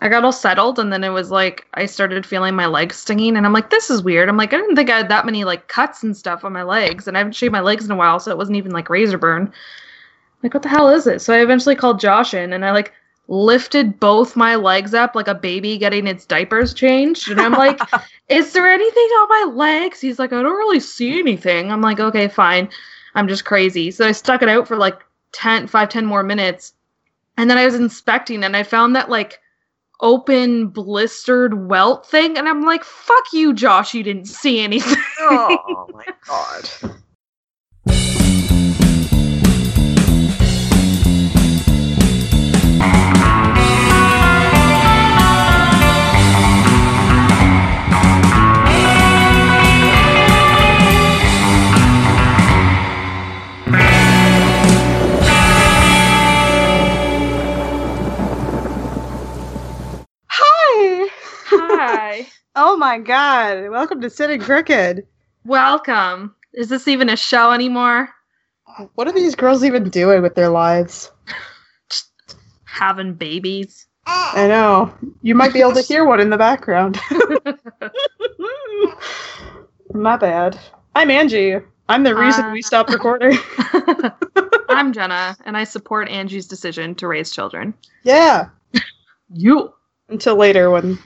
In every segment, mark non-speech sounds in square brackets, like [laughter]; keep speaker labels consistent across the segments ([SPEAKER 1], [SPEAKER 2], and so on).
[SPEAKER 1] I got all settled and then it was like I started feeling my legs stinging and I'm like, this is weird. I'm like, I didn't think I had that many like cuts and stuff on my legs and I haven't shaved my legs in a while, so it wasn't even like razor burn. Like, what the hell is it? So I eventually called Josh in and I like lifted both my legs up like a baby getting its diapers changed. And I'm like, [laughs] is there anything on my legs? He's like, I don't really see anything. I'm like, okay, fine. I'm just crazy. So I stuck it out for like 10, 5, 10 more minutes. And then I was inspecting and I found that like open blistered welt thing. And I'm like, fuck you, Josh. You didn't see anything.
[SPEAKER 2] oh my god. Oh my god. Welcome to Sitting Crooked.
[SPEAKER 1] Welcome. Is this even a show anymore?
[SPEAKER 2] What are these girls even doing with their lives?
[SPEAKER 1] Having babies.
[SPEAKER 2] I know. You might be able to hear one in the background. [laughs] My bad. I'm Angie. I'm the reason
[SPEAKER 1] Uh.
[SPEAKER 2] we stopped recording. [laughs]
[SPEAKER 1] I'm [laughs] Jenna, and I support Angie's decision to raise children.
[SPEAKER 2] yeah.
[SPEAKER 1] You.
[SPEAKER 2] Until later when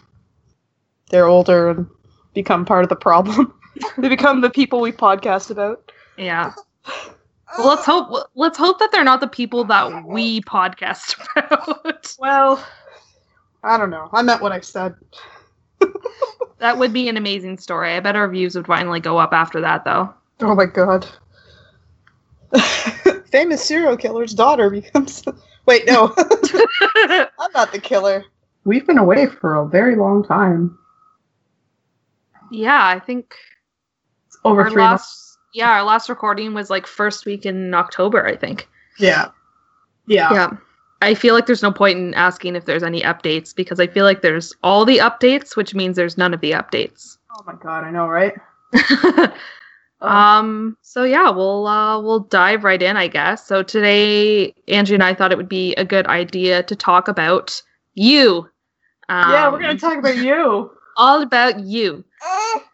[SPEAKER 2] they're older and become part of the problem. [laughs] they become the people we podcast about.
[SPEAKER 1] Yeah. Well, let's hope. Let's hope that they're not the people that we podcast [laughs] about.
[SPEAKER 2] Well, I don't know. I meant what I said. [laughs]
[SPEAKER 1] That would be an amazing story. I bet our views would finally go up after that, though.
[SPEAKER 2] Oh my god. Famous serial killer's daughter becomes. Wait, no. I'm not the killer.
[SPEAKER 3] We've been away for a very long time.
[SPEAKER 1] Yeah, I think
[SPEAKER 3] It's over three months.
[SPEAKER 1] Yeah, our last recording was like first week in October, I think.
[SPEAKER 3] Yeah. Yeah.
[SPEAKER 1] Yeah. I feel like there's no point in asking if there's any updates because I feel like there's all the updates, which means there's none of the updates.
[SPEAKER 3] Oh my god, I know, right? [laughs]
[SPEAKER 1] um so yeah we'll uh we'll dive right in i guess so today angie and i thought it would be a good idea to talk about you um,
[SPEAKER 2] yeah, we're gonna talk about you.
[SPEAKER 1] All about you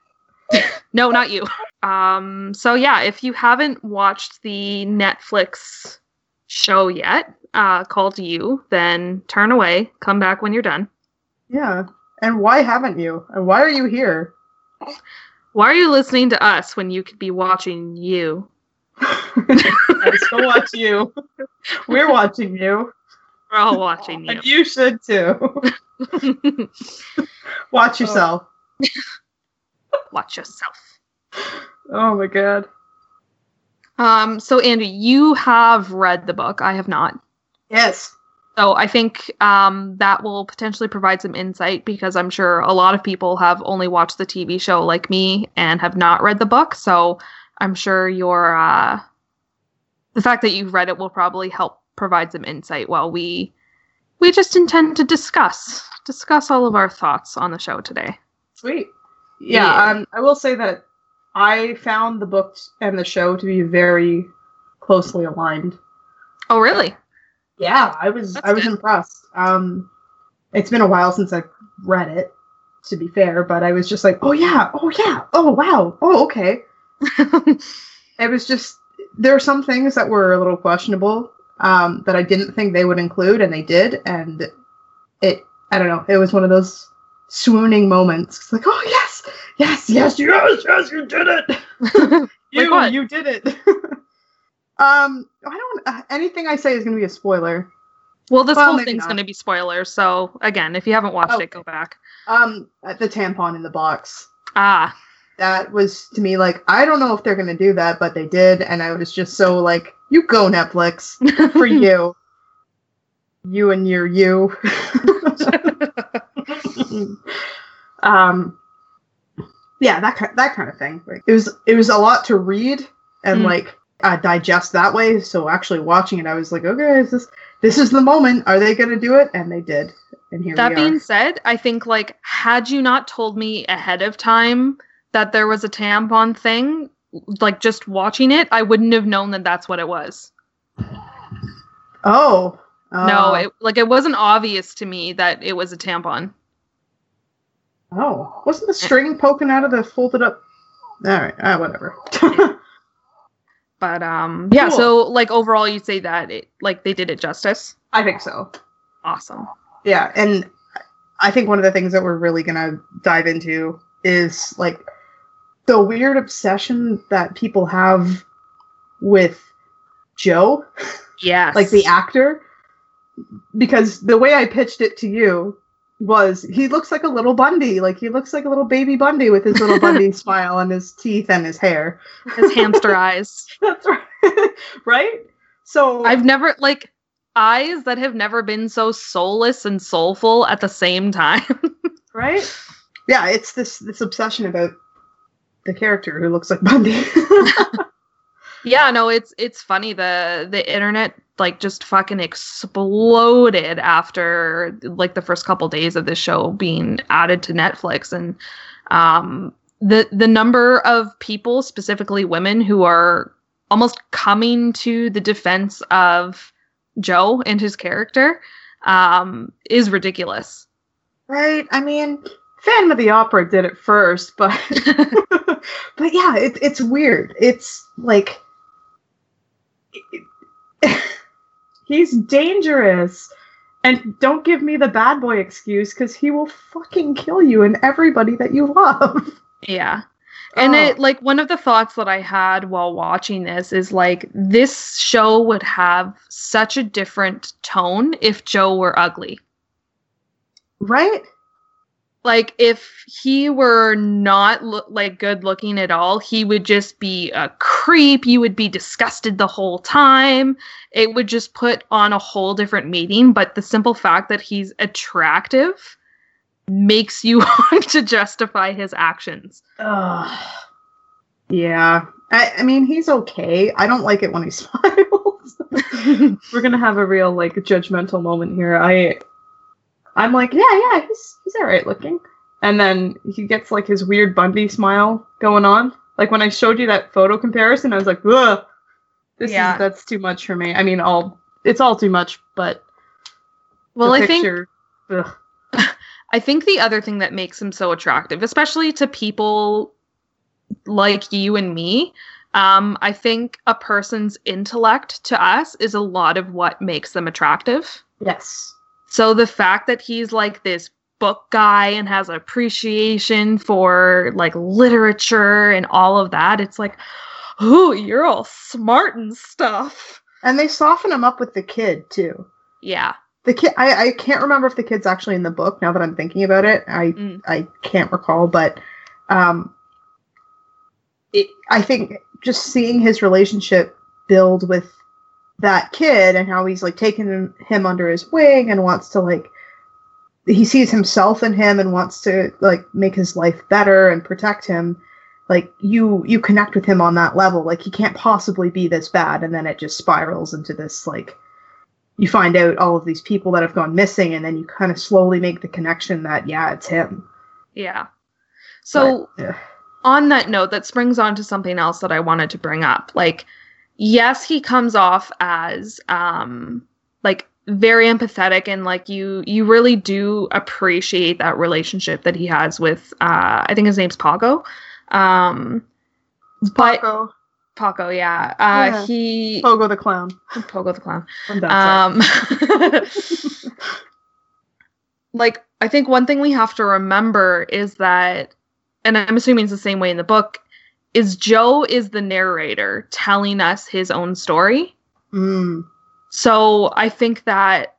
[SPEAKER 1] [laughs] no not you um so yeah if you haven't watched the netflix show yet uh called you then turn away come back when you're done
[SPEAKER 3] Yeah. And why haven't you? And why are you here?
[SPEAKER 1] why are you listening to us when you could be watching you [laughs]
[SPEAKER 3] I still watch you. [laughs] We're watching you.
[SPEAKER 1] we're all watching you
[SPEAKER 3] And you should too. [laughs] Watch yourself. [laughs]
[SPEAKER 1] watch yourself
[SPEAKER 3] Oh my god.
[SPEAKER 1] Um, so Andy, you have read the book. I have not.
[SPEAKER 3] Yes.
[SPEAKER 1] So I think um, that will potentially provide some insight because I'm sure a lot of people have only watched the TV show like me and have not read the book. So I'm sure your uh, the fact that you've read it will probably help provide some insight while we we just intend to discuss discuss all of our thoughts on the show today.
[SPEAKER 3] Sweet. Yeah,
[SPEAKER 1] Yeah.
[SPEAKER 3] um, I will say that I found the book and the show to be very closely aligned.
[SPEAKER 1] Oh, really?
[SPEAKER 3] Yeah, I was
[SPEAKER 1] That's
[SPEAKER 3] I was
[SPEAKER 1] good.
[SPEAKER 3] impressed. Um, it's been a while since I've read it, to be fair, but I was just like, oh yeah, oh yeah, oh wow, oh okay. [laughs] It was just there are some things that were a little questionable um, that I didn't think they would include, and they did, and it I don't know, it was one of those swooning moments. It's like, oh yes, yes, yes, yes, yes, you did it. [laughs] [laughs] You
[SPEAKER 1] what?
[SPEAKER 3] you did it. [laughs] um, I don't. Uh, anything I say is going to be a spoiler.
[SPEAKER 1] well, this
[SPEAKER 3] Well,
[SPEAKER 1] whole thing's going to be spoilers. So again, if you haven't watched
[SPEAKER 3] Okay.
[SPEAKER 1] it, go back.
[SPEAKER 3] Um, the tampon in the box.
[SPEAKER 1] Ah,
[SPEAKER 3] That was to me like I don't know if they're going to do that, but they did, and I was just so like, you go Netflix for [laughs] you, you and your you. [laughs] um, yeah, that that kind of thing. Like, it was it was a lot to read and
[SPEAKER 1] Mm.
[SPEAKER 3] like uh, digest that way. So actually watching it, I was like, okay, is this this is the moment? Are they going to do it? And they did. And here
[SPEAKER 1] That being said, I think like had you not told me ahead of time that there was a tampon thing, like just watching it, I wouldn't have known that that's what it was.
[SPEAKER 3] Oh,
[SPEAKER 1] no,
[SPEAKER 3] Uh,
[SPEAKER 1] it, like it wasn't obvious to me that it was a tampon.
[SPEAKER 3] oh, wasn't the string poking out of the folded up? All right, uh, whatever. [laughs]
[SPEAKER 1] But um, yeah.
[SPEAKER 3] Cool.
[SPEAKER 1] So like overall, you'd say that it like they did it justice.
[SPEAKER 3] I think so.
[SPEAKER 1] Awesome.
[SPEAKER 3] Yeah, and I think one of the things that we're really gonna dive into is like the weird obsession that people have with Joe,
[SPEAKER 1] Yes.
[SPEAKER 3] like the actor. Because the way I pitched it to you was he looks like a little Bundy, like he looks like a little baby Bundy with his little Bundy [laughs] smile and his teeth and his hair.
[SPEAKER 1] his hamster eyes. [laughs]
[SPEAKER 3] That's right. [laughs] right? So
[SPEAKER 1] I've never like eyes that have never been so soulless and soulful at the same time.
[SPEAKER 3] right? Yeah, it's this this obsession about the character who looks like Bundy. [laughs]
[SPEAKER 1] yeah, no, it's it's funny the the internet like just fucking exploded after like the first couple days of this show being added to Netflix and um the the number of people specifically women who are almost coming to the defense of Joe and his character um is ridiculous.
[SPEAKER 3] right? I mean, Phantom of the Opera did it first, but [laughs] [laughs] but yeah, it, it's weird. It's like [laughs] he's dangerous. And don't give me the bad boy excuse because he will fucking kill you and everybody that you love.
[SPEAKER 1] Yeah. And
[SPEAKER 3] Oh.
[SPEAKER 1] it like one of the thoughts that I had while watching this is like this show would have such a different tone if Joe were ugly.
[SPEAKER 3] Right?
[SPEAKER 1] Like if he were not lo- like good looking at all, he would just be a creep. You would be disgusted the whole time. It would just put on a whole different meaning, but the simple fact that he's attractive makes you [laughs] want to justify his actions.
[SPEAKER 3] Ugh. Yeah. I, I mean, he's okay. I don't like it when he [laughs] smiles. [laughs] We're gonna have a real like judgmental moment here. I, I'm like, yeah, yeah, he's he's alright looking, and then he gets like his weird Bundy smile going on. Like when I showed you that photo comparison, I was like, ugh, this
[SPEAKER 1] Yeah.
[SPEAKER 3] is that's too much for me. I mean, all it's all too much, but
[SPEAKER 1] well, I think
[SPEAKER 3] ugh. [laughs]
[SPEAKER 1] I think the other thing that makes him so attractive, especially to people like you and me, um, I think a person's intellect to us is a lot of what makes them attractive.
[SPEAKER 3] yes,
[SPEAKER 1] So the fact that he's like this book guy and has appreciation for like literature and all of that, it's like, ooh, you're all smart and stuff.
[SPEAKER 3] and they soften him up with the kid too.
[SPEAKER 1] Yeah.
[SPEAKER 3] The kid, I, I can't remember if the kid's actually in the book. Now that I'm thinking about it, I
[SPEAKER 1] Mm.
[SPEAKER 3] I can't recall, but um, it, I think just seeing his relationship build with that kid and how he's like taking him, under his wing and wants to like he sees himself in him and wants to like make his life better and protect him like you you connect with him on that level like he can't possibly be this bad and then it just spirals into this like you find out all of these people that have gone missing and then you kind of slowly make the connection that yeah it's him
[SPEAKER 1] Yeah. So
[SPEAKER 3] But, ugh.
[SPEAKER 1] on that note, that springs on to something else that I wanted to bring up. Like, yes, he comes off as um like very empathetic and like you you really do appreciate that relationship that he has with uh I think his name's Paco. Um but
[SPEAKER 3] Paco,
[SPEAKER 1] Paco, yeah. Uh
[SPEAKER 3] Yeah.
[SPEAKER 1] he
[SPEAKER 3] Pogo the clown
[SPEAKER 1] Pogo the clown.
[SPEAKER 3] from that side.
[SPEAKER 1] Um [laughs] like I think one thing we have to remember is that and I'm assuming it's the same way in the book is Joe is the narrator telling us his own story.
[SPEAKER 3] Mm,
[SPEAKER 1] So I think that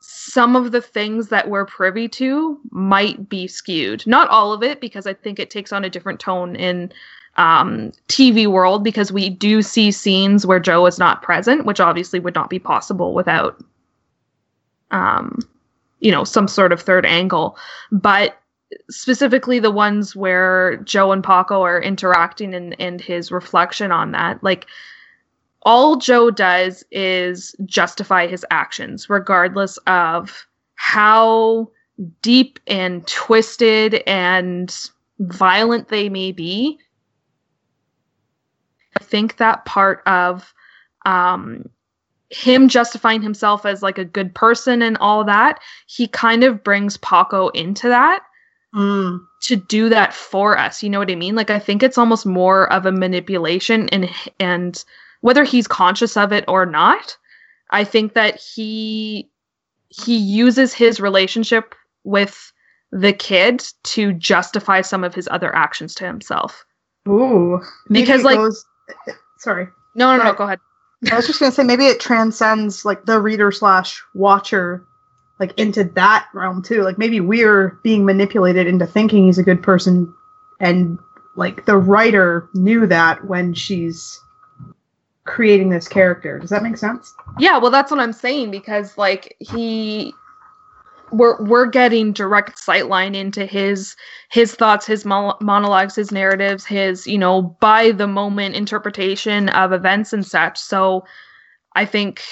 [SPEAKER 1] some of the things that we're privy to might be skewed. Not all of it, because I think it takes on a different tone in um, TV world, because we do see scenes where Joe is not present, which obviously would not be possible without, um, you know, some sort of third angle. But specifically the ones where Joe and Paco are interacting and, and his reflection on that, like all Joe does is justify his actions, regardless of how deep and twisted and violent they may be. I think that part of um, him justifying himself as like a good person and all that, he kind of brings Paco into that
[SPEAKER 3] Mm.
[SPEAKER 1] to do that for us. You know what I mean? Like I think it's almost more of a manipulation and and whether he's conscious of it or not, I think that he he uses his relationship with the kid to justify some of his other actions to himself.
[SPEAKER 3] Ooh.
[SPEAKER 1] Because, like-
[SPEAKER 3] goes- sorry.
[SPEAKER 1] No, no, no,
[SPEAKER 3] Right.
[SPEAKER 1] go ahead.
[SPEAKER 3] I was just gonna say maybe it transcends like the reader slash watcher like into that realm too. Like maybe we're being manipulated into thinking he's a good person and like the writer knew that when she's creating this character. Does that make sense?
[SPEAKER 1] Yeah, well that's what I'm saying because like he we're we're getting direct sightline into his his thoughts, his mon- monologues, his narratives, his, you know, by the moment interpretation of events and such. So I think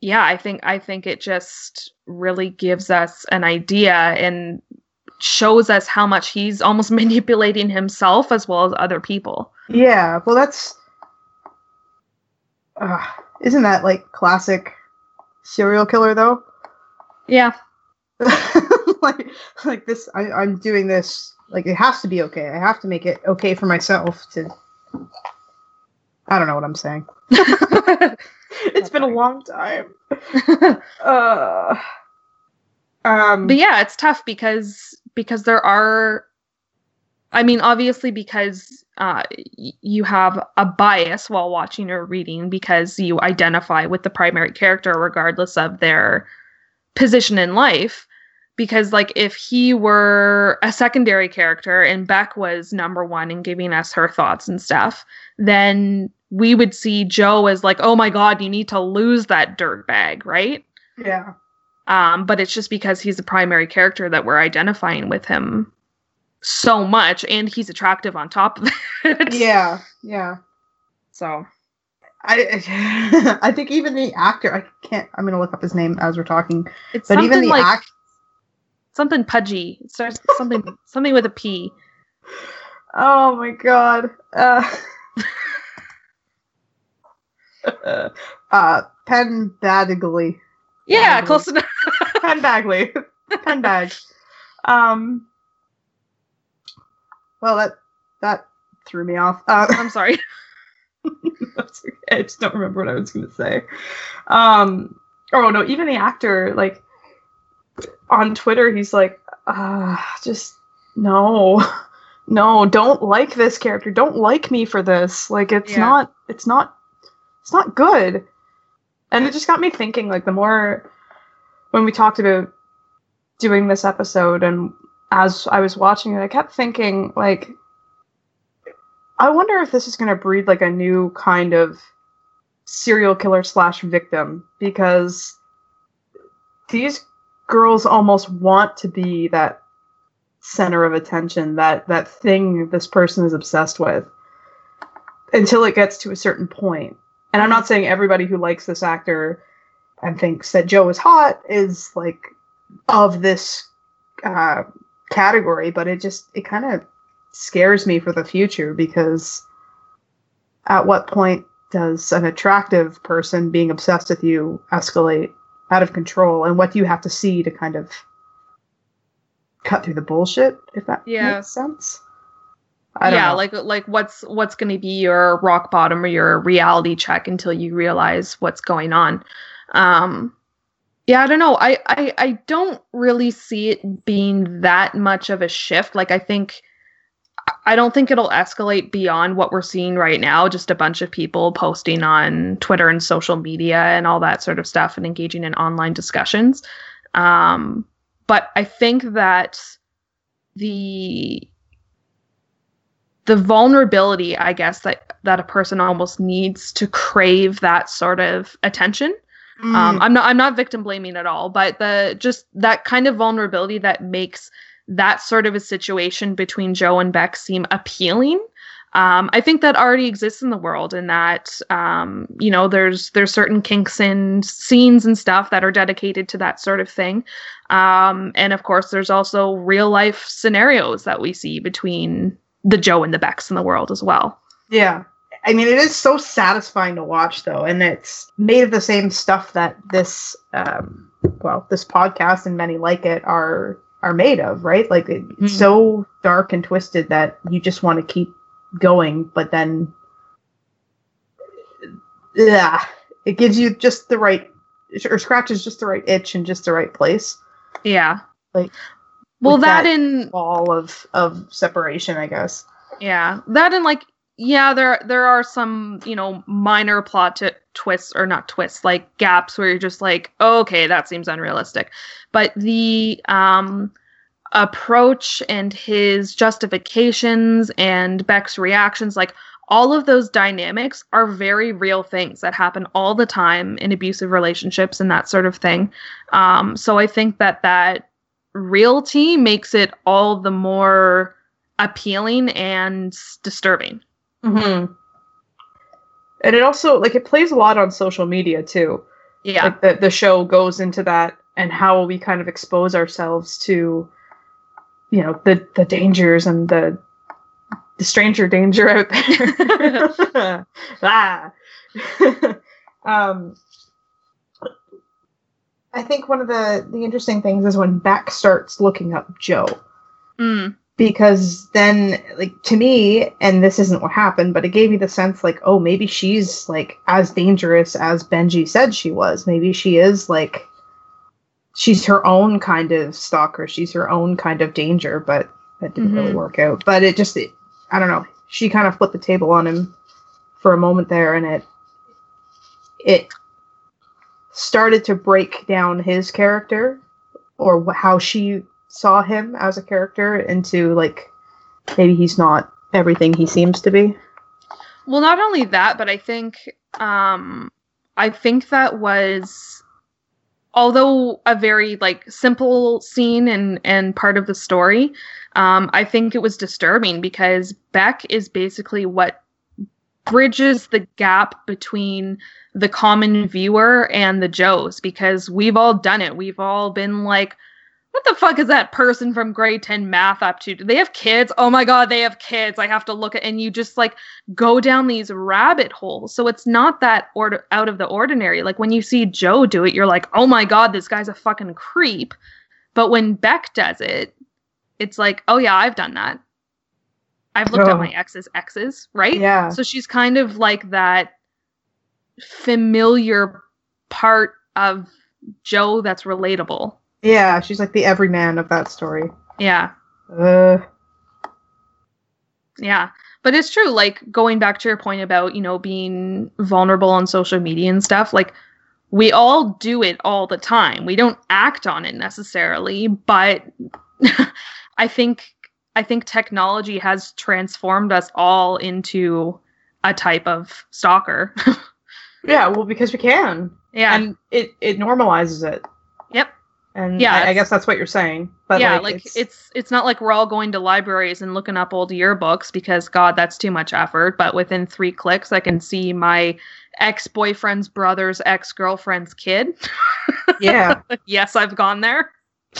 [SPEAKER 1] yeah, I think I think it just really gives us an idea and shows us how much he's almost [laughs] manipulating himself as well as other people.
[SPEAKER 3] Yeah, well that's uh, isn't that like classic serial killer though?
[SPEAKER 1] Yeah. [laughs]
[SPEAKER 3] like like this I, i'm doing this like it has to be okay i have to make it okay for myself to i don't know what i'm saying. [laughs] It's been a long time. [laughs] Uh um
[SPEAKER 1] but yeah it's tough because because there are i mean obviously because uh y- you have a bias while watching or reading because you identify with the primary character regardless of their position in life. Because like if he were a secondary character and beck was number one and giving us her thoughts and stuff then we would see joe as like oh my god you need to lose that dirt bag right
[SPEAKER 3] yeah
[SPEAKER 1] um, but it's just because he's a primary character that we're identifying with him so much, and he's attractive on top of it.
[SPEAKER 3] yeah [laughs] yeah
[SPEAKER 1] So
[SPEAKER 3] i [laughs] i think even the actor i can't i'm gonna look up his name as we're talking
[SPEAKER 1] it's
[SPEAKER 3] but even the
[SPEAKER 1] like
[SPEAKER 3] act
[SPEAKER 1] something pudgy. It starts something [laughs] something with a P.
[SPEAKER 3] Oh my god. Uh, uh Penn Badgley.
[SPEAKER 1] Yeah,
[SPEAKER 3] Um,
[SPEAKER 1] close enough. [laughs]
[SPEAKER 3] Pen Bagley. Pen Bag. Um Well that that threw me off. Uh,
[SPEAKER 1] I'm sorry. [laughs]
[SPEAKER 3] that's okay. I just don't remember what I was gonna say. Um oh no, even the actor, like on Twitter, he's like, uh just no. [laughs] No, don't like this character. Don't like me for this. Like it's
[SPEAKER 1] Yeah.
[SPEAKER 3] not it's not it's not good. And it just got me thinking, like the more when we talked about doing this episode and as I was watching it, I kept thinking, like, I wonder if this is going to breed like a new kind of serial killer slash victim because these girls almost want to be that center of attention, that that thing this person is obsessed with, until it gets to a certain point. And I'm not saying everybody who likes this actor and thinks that Joe is hot is like of this uh, category, but it just it kind of scares me for the future because at what point does an attractive person being obsessed with you escalate out of control and what do you have to see to kind of cut through the bullshit if that
[SPEAKER 1] Yeah.
[SPEAKER 3] makes sense
[SPEAKER 1] yeah,
[SPEAKER 3] know.
[SPEAKER 1] like like what's what's going to be your rock bottom or your reality check until you realize what's going on. Um yeah, I don't know. I, I I don't really see it being that much of a shift. Like I think I don't think it'll escalate beyond what we're seeing right now, just a bunch of people posting on Twitter and social media and all that sort of stuff and engaging in online discussions. Um but I think that the the vulnerability i guess that that a person almost needs to crave that sort of attention.
[SPEAKER 3] Mm.
[SPEAKER 1] um i'm not i'm not victim blaming at all but the just that kind of vulnerability that makes that sort of a situation between joe and beck seem appealing. Um, I think that already exists in the world, and that um, you know, there's there's certain kinks and scenes and stuff that are dedicated to that sort of thing, um, and of course, there's also real life scenarios that we see between the Joe and the Becks in the world as well.
[SPEAKER 3] Yeah. I mean, it is so satisfying to watch, though, and it's made of the same stuff that this, um, well, this podcast and many like it are are made of, right? Like it, it's
[SPEAKER 1] Mhm.
[SPEAKER 3] so dark and twisted that you just want to keep going, but then, yeah, it gives you just the right or scratches just the right itch in just the right place.
[SPEAKER 1] Yeah.
[SPEAKER 3] Like,
[SPEAKER 1] well, that,
[SPEAKER 3] that
[SPEAKER 1] in
[SPEAKER 3] Wall of of separation, I guess.
[SPEAKER 1] yeah, that in like yeah, there there are some you know minor plot t- twists or not twists like gaps where you're just like okay that seems unrealistic, but the um approach and his justifications and Beck's reactions like all of those dynamics are very real things that happen all the time in abusive relationships and that sort of thing. Um, so I think that that realty makes it all the more appealing and disturbing.
[SPEAKER 3] Mm-hmm. And it also like it plays a lot on social media too.
[SPEAKER 1] Yeah.
[SPEAKER 3] Like the the show goes into that and how we kind of expose ourselves to, you know, the the dangers and the the stranger danger out there. [laughs] [laughs] ah. [laughs] um, I think one of the the interesting things is when Beck starts looking up Joe.
[SPEAKER 1] Mm,
[SPEAKER 3] because then like to me and this isn't what happened but it gave me the sense like oh maybe she's like as dangerous as benji said she was. Maybe she is like she's her own kind of stalker. She's her own kind of danger but that didn't really
[SPEAKER 1] Mhm.
[SPEAKER 3] work out. But it just it, i don't know. She kind of flipped the table on him for a moment there and it it started to break down his character or how she saw him as a character into like maybe he's not everything he seems to be.
[SPEAKER 1] Well, not only that, but I think um I think that was although a very like simple scene and and part of the story, um I think it was disturbing because Beck is basically what bridges the gap between the common viewer and the Joes because we've all done it. We've all been like what the fuck is that person from grade 10 math up to? Do they have kids? Oh my god, they have kids. I have to look at and you just like go down these rabbit holes. So it's not that order out of the ordinary. Like when you see Joe do it, you're like, "Oh my god, this guy's a fucking creep." But when Beck does it, it's like, "Oh yeah, I've done that. I've looked
[SPEAKER 3] Oh.
[SPEAKER 1] at my ex's exes, right?"
[SPEAKER 3] Yeah.
[SPEAKER 1] So she's kind of like that familiar part of Joe that's relatable.
[SPEAKER 3] Yeah, she's like the everyman of that story.
[SPEAKER 1] Yeah.
[SPEAKER 3] Uh
[SPEAKER 1] Yeah. But it's true, like going back to your point about, you know, being vulnerable on social media and stuff, like we all do it all the time. We don't act on it necessarily, but [laughs] I think I think technology has transformed us all into a type of stalker. [laughs]
[SPEAKER 3] yeah, well because we can.
[SPEAKER 1] yeah.
[SPEAKER 3] And it it normalizes it.
[SPEAKER 1] Yep.
[SPEAKER 3] And
[SPEAKER 1] Yeah,
[SPEAKER 3] I, I guess that's what you're saying. But
[SPEAKER 1] yeah,
[SPEAKER 3] like,
[SPEAKER 1] like, it's, it's not like we're all going to libraries and looking up old yearbooks because God, that's too much effort. But within three clicks, I can see my ex boyfriend's brother's ex girlfriend's kid.
[SPEAKER 3] yeah. [laughs]
[SPEAKER 1] yes, I've gone there. [laughs]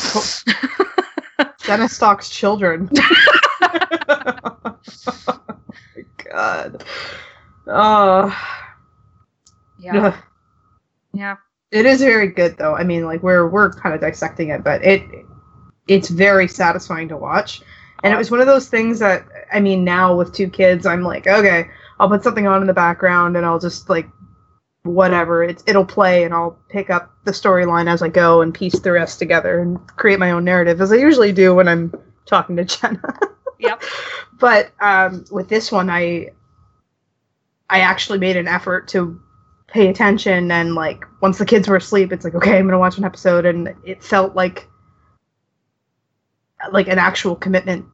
[SPEAKER 3] Dennis stalks children. oh [laughs] my god. Oh
[SPEAKER 1] Yeah,
[SPEAKER 3] Ugh.
[SPEAKER 1] yeah,
[SPEAKER 3] It is very good though. I mean, like we're we're kind of dissecting it, but it it's very satisfying to watch. And it was one of those things that I mean, now with two kids, I'm like, okay, I'll put something on in the background and I'll just like whatever, it's it'll play and I'll pick up the storyline as I go and piece the rest together and create my own narrative as I usually do when I'm talking to [laughs] Jenna.
[SPEAKER 1] Yep.
[SPEAKER 3] But um with this one I I actually made an effort to pay attention and like once the kids were asleep it's like okay i'm gonna watch an episode and it felt like like an actual commitment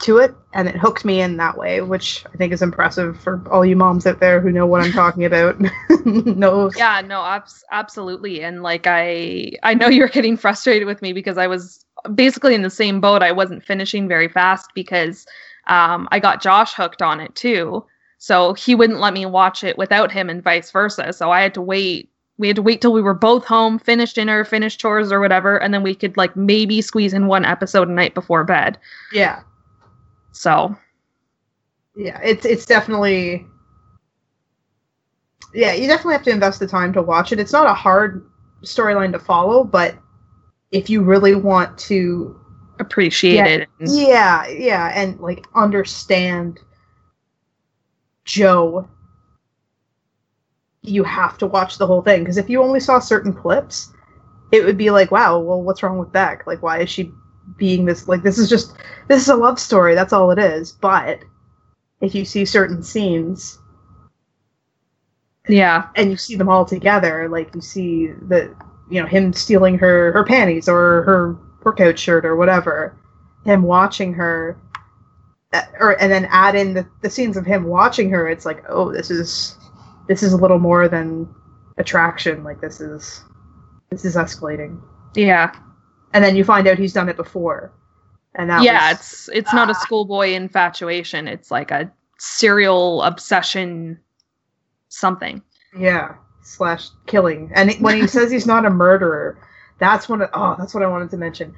[SPEAKER 3] to it and it hooked me in that way which i think is impressive for all you moms out there who know what i'm talking about [laughs] no
[SPEAKER 1] yeah. No, abs- absolutely. And like I, I know you're getting frustrated with me because I was basically in the same boat. I wasn't finishing very fast because um, I got Josh hooked on it too. So he wouldn't let me watch it without him and vice versa. So I had to wait. We had to wait till we were both home, finish dinner, finish chores or whatever, and then we could like maybe squeeze in one episode a night before bed.
[SPEAKER 3] yeah
[SPEAKER 1] So
[SPEAKER 3] yeah it's it's definitely yeah, you definitely have to invest the time to watch it. It's not a hard storyline to follow, but if you really want to
[SPEAKER 1] Appreciate
[SPEAKER 3] Yeah.
[SPEAKER 1] it. and-
[SPEAKER 3] yeah, yeah, and like understand Joe, you have to watch the whole thing because if you only saw certain clips, it would be like, wow, well, what's wrong with Beck? Like, why is she being this? Like, this is just this is a love story. That's all it is. But if you see certain scenes
[SPEAKER 1] Yeah.
[SPEAKER 3] and you see them all together, like you see the you know him stealing her her panties or her workout shirt or whatever, him watching her, uh, or and then add in the, the scenes of him watching her. It's like, oh, this is this is a little more than attraction. Like this is this is escalating.
[SPEAKER 1] Yeah.
[SPEAKER 3] And then you find out he's done it before, and that
[SPEAKER 1] yeah,
[SPEAKER 3] was,
[SPEAKER 1] it's it's not a
[SPEAKER 3] Ah.
[SPEAKER 1] schoolboy infatuation. It's like a serial obsession something.
[SPEAKER 3] Yeah, slash killing. And it- when he [laughs] says he's not a murderer, that's when oh, that's what I wanted to mention.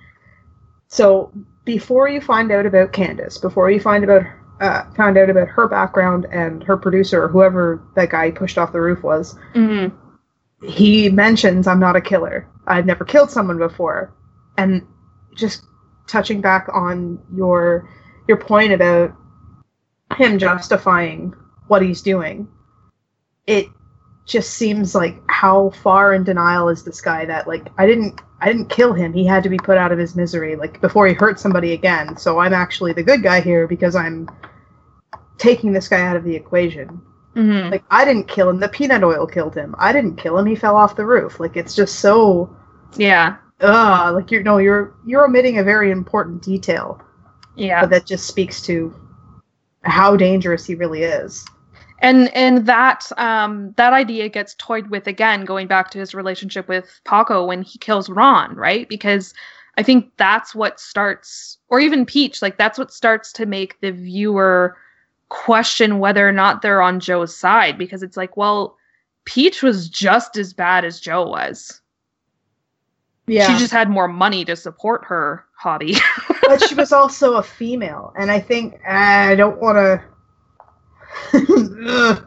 [SPEAKER 3] So before you find out about Candace, before you find about uh, found out about her background and her producer or whoever that guy pushed off the roof was,
[SPEAKER 1] Mm-hmm.
[SPEAKER 3] he mentions I'm not a killer. I've never killed someone before. And just touching back on your your point about him justifying what he's doing. It just seems like how far in denial is this guy that like I didn't I didn't kill him. He had to be put out of his misery like before he hurt somebody again. So I'm actually the good guy here because I'm taking this guy out of the equation.
[SPEAKER 1] Mm-hmm.
[SPEAKER 3] Like I didn't kill him. The peanut oil killed him. I didn't kill him. He fell off the roof. Like it's just so
[SPEAKER 1] yeah.
[SPEAKER 3] Ugh. Like you're no, you're you're omitting a very important detail,
[SPEAKER 1] Yeah.
[SPEAKER 3] but that just speaks to how dangerous he really is.
[SPEAKER 1] and and that um that idea gets toyed with again going back to his relationship with paco when he kills ron right because i think that's what starts or even peach like that's what starts to make the viewer question whether or not they're on joe's side because it's like well peach was just as bad as joe was
[SPEAKER 3] Yeah,
[SPEAKER 1] she just had more money to support her hobby [laughs]
[SPEAKER 3] but she was also a female, and I think I don't want to. [laughs]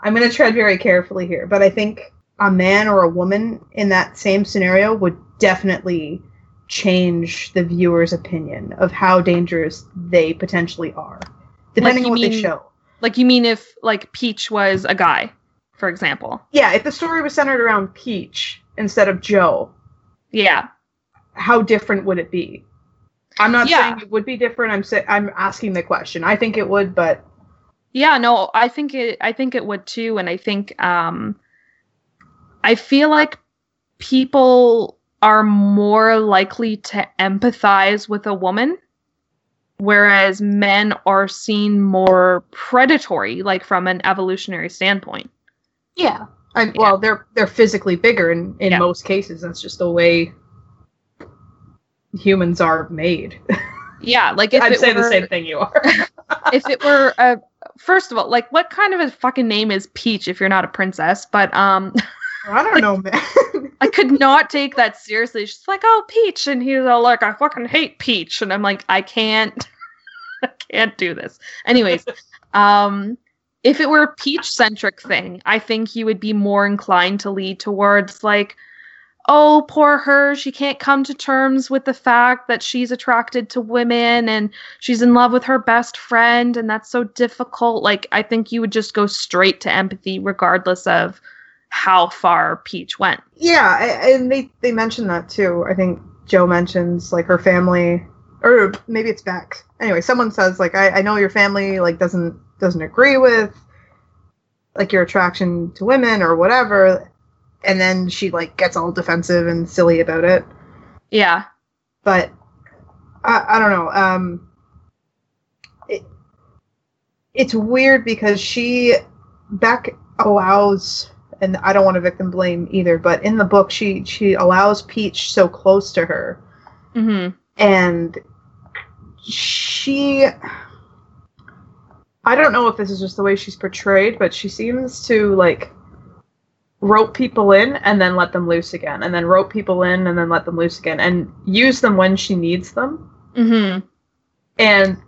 [SPEAKER 3] I'm going to tread very carefully here, but I think a man or a woman in that same scenario would definitely change the viewer's opinion of how dangerous they potentially are, depending
[SPEAKER 1] you
[SPEAKER 3] on what they show.
[SPEAKER 1] like you mean if like peach was a guy for example
[SPEAKER 3] Yeah, if the story was centered around Peach instead of Joe,
[SPEAKER 1] yeah
[SPEAKER 3] how different would it be? I'm not
[SPEAKER 1] Yeah.
[SPEAKER 3] saying it would be different. I'm sa- I'm asking the question. I think it would, but
[SPEAKER 1] Yeah, no, I think it I think it would too and I think um I feel like people are more likely to empathize with a woman whereas men are seen more predatory like from an evolutionary standpoint.
[SPEAKER 3] yeah, I, well, they're they're physically bigger in in
[SPEAKER 1] Yeah.
[SPEAKER 3] most cases. That's just the way humans are made. [laughs]
[SPEAKER 1] Yeah, like if
[SPEAKER 3] I'd say
[SPEAKER 1] were,
[SPEAKER 3] the same thing you are. [laughs]
[SPEAKER 1] if it were a first of all, like what kind of a fucking name is Peach if you're not a princess? But um [laughs]
[SPEAKER 3] I don't know, man.
[SPEAKER 1] I could not take that seriously. She's like, "Oh, Peach," and he's all like, "I fucking hate Peach," and I'm like, "I can't, I can't do this." Anyways, um, if it were a Peach centric thing, I think you would be more inclined to lead towards like, "Oh, poor her. She can't come to terms with the fact that she's attracted to women and she's in love with her best friend, and that's so difficult." Like, I think you would just go straight to empathy, regardless of how far Peach went.
[SPEAKER 3] yeah, and they they mentioned that too. I think Joe mentions like her family, or maybe it's Beck. Anyway, someone says like, I, I know your family like doesn't doesn't agree with like your attraction to women or whatever, and then she like gets all defensive and silly about it.
[SPEAKER 1] Yeah.
[SPEAKER 3] But I, I don't know. Um, it, it's weird because she Beck allows, and I don't want to victim blame either, but in the book she she allows Peach so close to her,
[SPEAKER 1] Mm-hmm.
[SPEAKER 3] and she. I don't know if this is just the way she's portrayed, but she seems to like rope people in and then let them loose again, and then rope people in and then let them loose again, and use them when she needs them.
[SPEAKER 1] Mm-hmm.
[SPEAKER 3] And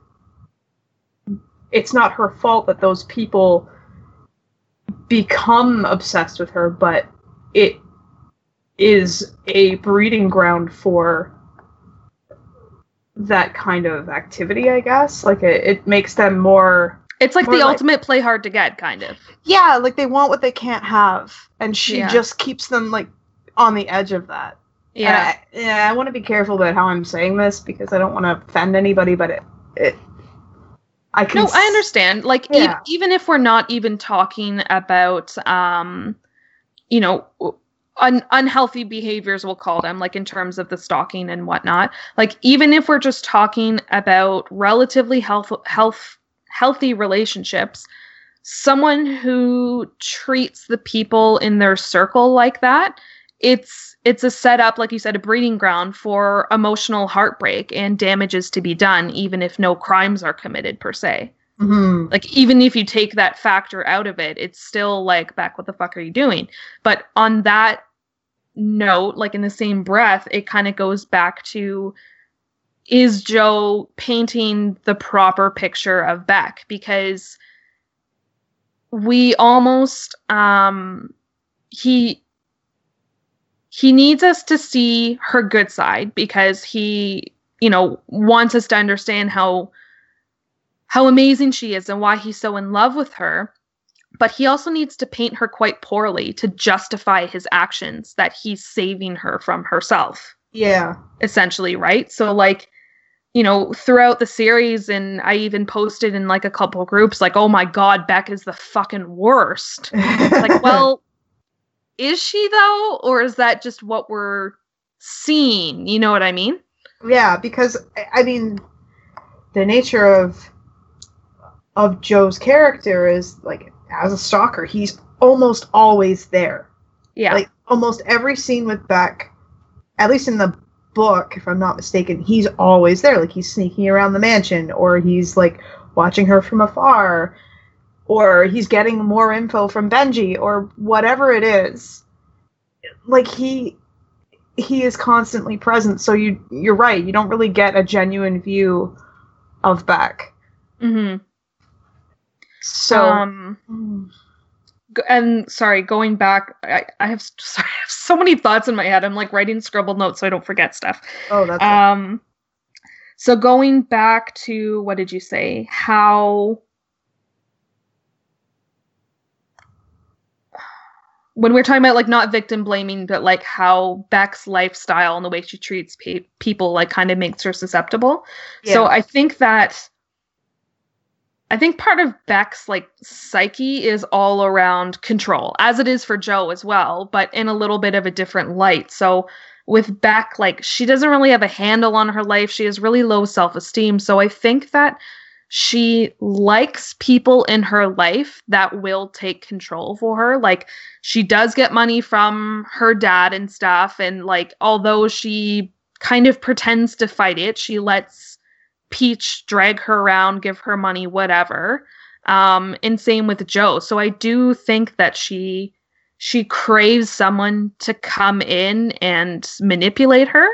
[SPEAKER 3] it's not her fault that those people become obsessed with her, but it is a breeding ground for that kind of activity, I guess. Like it, it makes them more
[SPEAKER 1] It's like
[SPEAKER 3] More
[SPEAKER 1] the
[SPEAKER 3] like-
[SPEAKER 1] ultimate play hard to get kind of.
[SPEAKER 3] Yeah, like they want what they can't have. And she
[SPEAKER 1] Yeah.
[SPEAKER 3] just keeps them like on the edge of that. And I, yeah, I want to be careful about how I'm saying this because I don't want to offend anybody, but it, it I can
[SPEAKER 1] No, I understand. Like e- even if we're not even talking about um you know un- unhealthy behaviors we'll call them like in terms of the stalking and whatnot. Like even if we're just talking about relatively health health healthy relationships, someone who treats the people in their circle like that, it's it's a setup, like you said, a breeding ground for emotional heartbreak and damages to be done, even if no crimes are committed per se.
[SPEAKER 3] Mhm.
[SPEAKER 1] Like even if you take that factor out of it, it's still like back what the fuck are you doing? But on that note, like in the same breath, it kind of goes back to is Joe painting the proper picture of Beck? Because we almost um he he needs us to see her good side because he you know wants us to understand how how amazing she is and why he's so in love with her. But he also needs to paint her quite poorly to justify his actions that he's saving her from herself.
[SPEAKER 3] Yeah.
[SPEAKER 1] essentially right? So like you know throughout the series and i even posted in like a couple groups like oh my god beck is the fucking worst. Like [laughs] well is she though? Or is that just what we're seeing? You know what i mean?
[SPEAKER 3] Yeah, because I- I mean, the nature of of Joe's character is like as a stalker, he's almost always there.
[SPEAKER 1] yeah.
[SPEAKER 3] Like almost every scene with Beck, at least in the book, if I'm not mistaken, he's always there. Like he's sneaking around the mansion, or he's like watching her from afar, or he's getting more info from Benji, or whatever it is. Like he he is constantly present. So you you're right. You don't really get a genuine view of Beck.
[SPEAKER 1] mm-hmm.
[SPEAKER 3] So
[SPEAKER 1] um G- and sorry going back I, I have [laughs] sorry I have so many thoughts in my head. I'm like writing scribbled notes so i don't forget stuff.
[SPEAKER 3] Oh, that's
[SPEAKER 1] um so going back to what did you say? How when we're talking about like not victim blaming but like how beck's lifestyle and the way she treats pe- people like kind of makes her susceptible. So i think that i think part of beck's like psyche is all around control as it is for joe as well but in a little bit of a different light. So with beck like she doesn't really have a handle on her life. She has really low self-esteem. So i think that she likes people in her life that will take control for her. Like she does get money from her dad and stuff and like although she kind of pretends to fight it she lets peach drag her around give her money whatever. Um and same with joe. So i do think that she she craves someone to come in and manipulate her.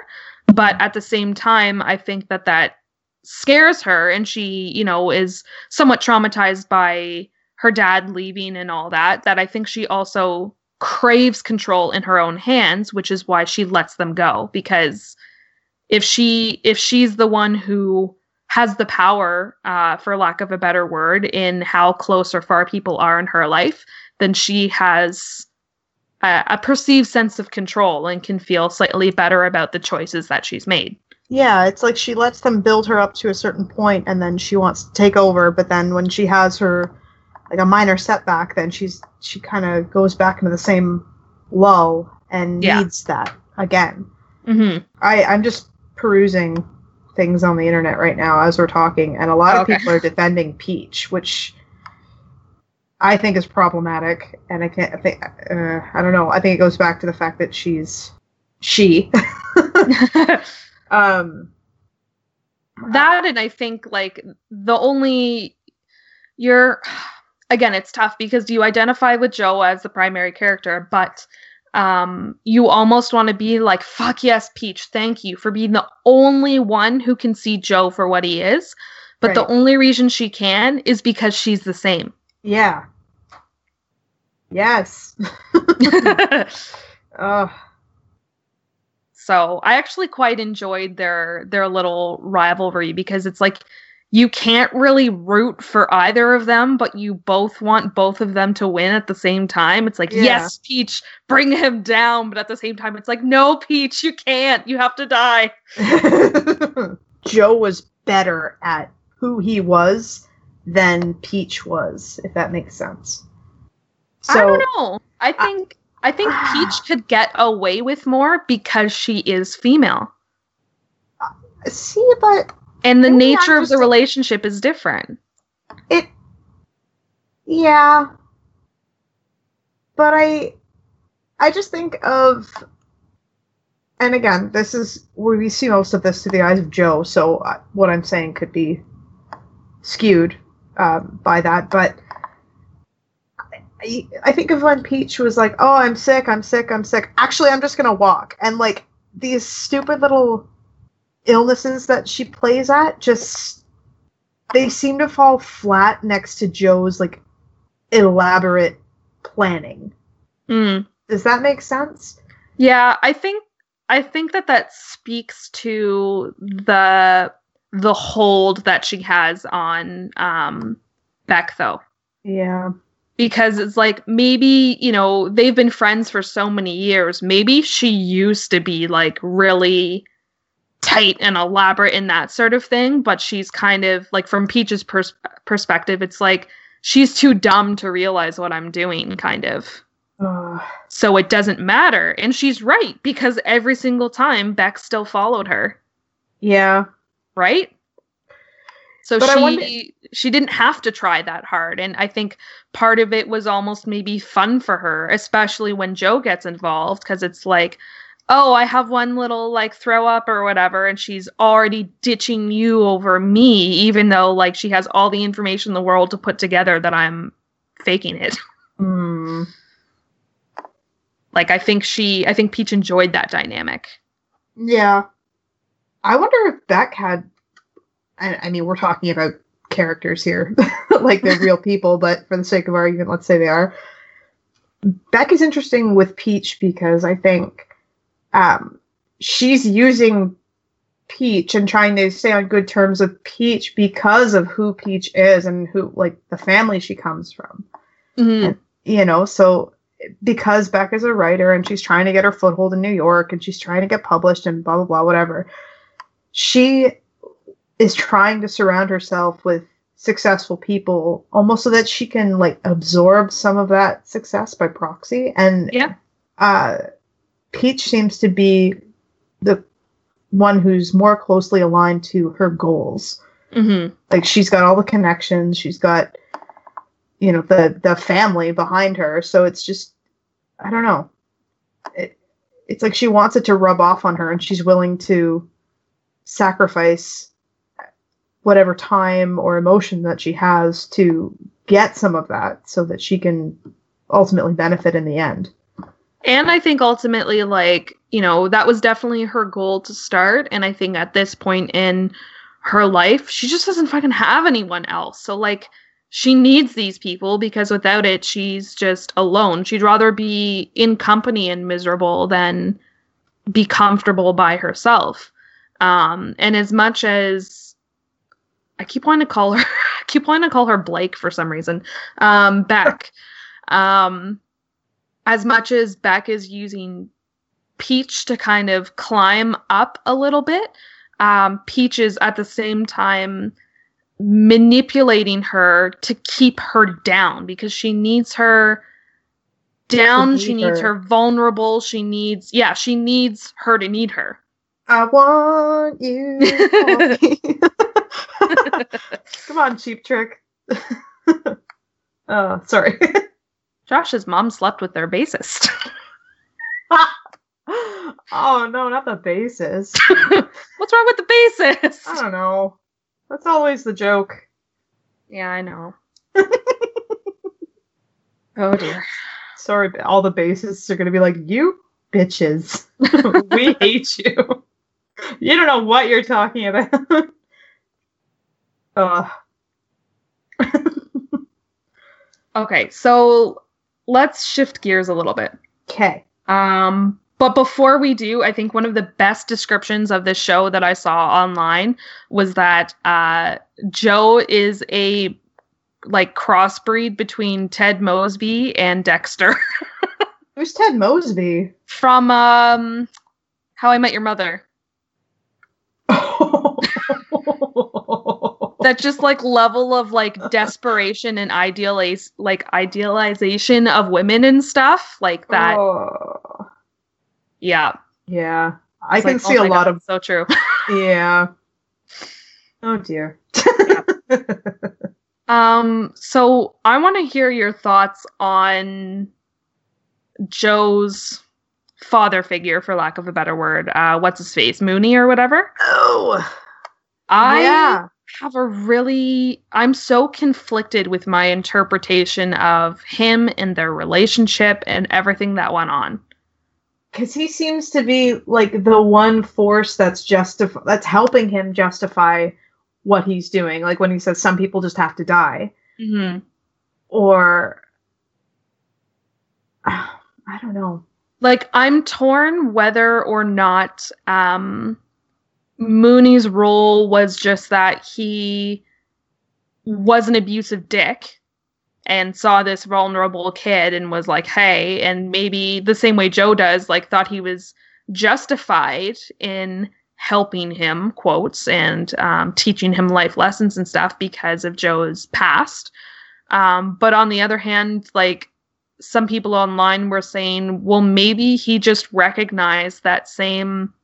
[SPEAKER 1] But at the same time i think that that scares her and she you know is somewhat traumatized by her dad leaving and all that that i think she also craves control in her own hands which is why she lets them go. Because if she if she's the one who has the power uh, for lack of a better word in how close or far people are in her life then she has a, a perceived sense of control and can feel slightly better about the choices that she's made
[SPEAKER 3] Yeah, it's like she lets them build her up to a certain point and then she wants to take over, but then when she has her like a minor setback, then she's she kind of goes back into the same low and
[SPEAKER 1] Yeah.
[SPEAKER 3] needs that again.
[SPEAKER 1] mm-hmm.
[SPEAKER 3] I I'm just perusing things on the internet right now as we're talking and a lot of
[SPEAKER 1] Okay.
[SPEAKER 3] people are defending Peach, which I think is problematic and I can't I think uh, I don't know. I think it goes back to the fact that she's she [laughs] [laughs] um
[SPEAKER 1] that and i think like the only you're again it's tough because you identify with joe as the primary character but um you almost want to be like fuck yes peach thank you for being the only one who can see joe for what he is but the only reason she can is because she's the same
[SPEAKER 3] Yeah. Yes. [laughs] [laughs] Ugh.
[SPEAKER 1] so I actually quite enjoyed their their little rivalry because it's like you can't really root for either of them, but you both want both of them to win at the same time. It's like,
[SPEAKER 3] Yeah.
[SPEAKER 1] yes, Peach, bring him down, but at the same time, it's like, no, Peach, you can't. You have to die. [laughs]
[SPEAKER 3] Joe was better at who he was than Peach was, if that makes sense. So
[SPEAKER 1] I don't know. I think I think [sighs] Peach could get away with more because she is female.
[SPEAKER 3] see, but
[SPEAKER 1] And the nature of the relationship is different.
[SPEAKER 3] it, yeah. But I, I just think of, and again, this is where we see most of this through the eyes of Joe. So what I'm saying could be skewed um, by that, but. I, I think of when Peach was like, "Oh, I'm sick, I'm sick, I'm sick. Actually, I'm just gonna walk." And like these stupid little illnesses that she plays at, just they seem to fall flat next to Joe's like elaborate planning.
[SPEAKER 1] Mm.
[SPEAKER 3] Does that make sense?
[SPEAKER 1] Yeah, I think I think that that speaks to the the hold that she has on um Beck though.
[SPEAKER 3] Yeah.
[SPEAKER 1] Because it's like maybe, you know, they've been friends for so many years. Maybe she used to be like really tight and elaborate in that sort of thing, but she's kind of like from Peach's pers- perspective, it's like she's too dumb to realize what I'm doing kind of.
[SPEAKER 3] Ugh.
[SPEAKER 1] So it doesn't matter. And she's right because every single time Beck still followed her,
[SPEAKER 3] yeah.
[SPEAKER 1] right? So
[SPEAKER 3] But
[SPEAKER 1] she
[SPEAKER 3] wonder-
[SPEAKER 1] she didn't have to try that hard and I think part of it was almost maybe fun for her, especially when Joe gets involved cuz it's like oh, I have one little like throw up or whatever and she's already ditching you over me even though like she has all the information in the world to put together that I'm faking it. [laughs]
[SPEAKER 3] Hmm.
[SPEAKER 1] Like I think she I think Peach enjoyed that dynamic.
[SPEAKER 3] Yeah. I wonder if Beck had. I, I mean, we're talking about characters here, [laughs] like they're real people, but for the sake of argument, let's say they are. Beck is interesting with Peach because I think um, she's using Peach and trying to stay on good terms with Peach because of who Peach is and who, like, the family she comes from
[SPEAKER 1] Mhm.
[SPEAKER 3] you know so because beck is a writer and she's trying to get her foothold in new york and she's trying to get published and blah blah blah whatever she is trying to surround herself with successful people almost so that she can like absorb some of that success by proxy and
[SPEAKER 1] Yeah.
[SPEAKER 3] uh peach seems to be the one who's more closely aligned to her goals.
[SPEAKER 1] Mhm.
[SPEAKER 3] like she's got all the connections she's got you know the the family behind her so it's just i don't know. It, it's like she wants it to rub off on her and she's willing to sacrifice whatever time or emotion that she has to get some of that so that she can ultimately benefit in the end
[SPEAKER 1] And I think ultimately, like, you know, that was definitely her goal to start. And I think at this point in her life, she just doesn't fucking have anyone else. So, like, she needs these people because without it, she's just alone. She'd rather be in company and miserable than be comfortable by herself. Um, and as much as I keep wanting to call her, [laughs] I keep wanting to call her Blake for some reason, um, Beck. [laughs] um, as much as Beck is using Peach to kind of climb up a little bit, um, Peach is at the same time manipulating her to keep her down because she needs her down.
[SPEAKER 3] need
[SPEAKER 1] She needs
[SPEAKER 3] her.
[SPEAKER 1] her vulnerable. She needs, yeah, she needs her to need her.
[SPEAKER 3] i want you [laughs] [laughs] come on cheap trick [laughs] oh sorry
[SPEAKER 1] Josh's mom slept with their bassist. [laughs]
[SPEAKER 3] oh no, not the bassist. [laughs]
[SPEAKER 1] What's wrong with the bassist?
[SPEAKER 3] I don't know. That's always the joke.
[SPEAKER 1] Yeah, I know. [laughs] oh dear.
[SPEAKER 3] Sorry, all the bassists are gonna be like, you bitches. we hate you. You don't know what you're talking about. Ugh.
[SPEAKER 1] Okay, so let's shift gears a little bit.
[SPEAKER 3] Okay.
[SPEAKER 1] Um, but before we do, I think one of the best descriptions of this show that I saw online was that uh, Joe is a like crossbreed between Ted Mosby and Dexter [laughs]
[SPEAKER 3] Who's Ted Mosby?
[SPEAKER 1] from um, How I Met Your Mother. [laughs] That just like level of like desperation and idealize like idealization of women and stuff like that.
[SPEAKER 3] Oh,
[SPEAKER 1] Yeah,
[SPEAKER 3] yeah. I
[SPEAKER 1] It's
[SPEAKER 3] can
[SPEAKER 1] like,
[SPEAKER 3] see
[SPEAKER 1] oh
[SPEAKER 3] a lot
[SPEAKER 1] God,
[SPEAKER 3] of
[SPEAKER 1] so true. [laughs]
[SPEAKER 3] yeah. Oh dear. [laughs]
[SPEAKER 1] Um, so I want to hear your thoughts on Joe's father figure, for lack of a better word. Uh, what's his face, Mooney or whatever.
[SPEAKER 3] oh.
[SPEAKER 1] I
[SPEAKER 3] yeah.
[SPEAKER 1] Have a really, I'm so conflicted with my interpretation of him and their relationship and everything that went on.
[SPEAKER 3] Because he seems to be like the one force that's justif- that's helping him justify what he's doing. Like when he says some people just have to die,
[SPEAKER 1] Mm-hmm.
[SPEAKER 3] or [sighs] I don't know.
[SPEAKER 1] like I'm torn whether or not um Mooney's role was just that he was an abusive dick and saw this vulnerable kid and was like, "Hey," and maybe the same way Joe does, like thought he was justified in helping him quotes and um, teaching him life lessons and stuff because of Joe's past. Um, but on the other hand, like some people online were saying, well, maybe he just recognized that same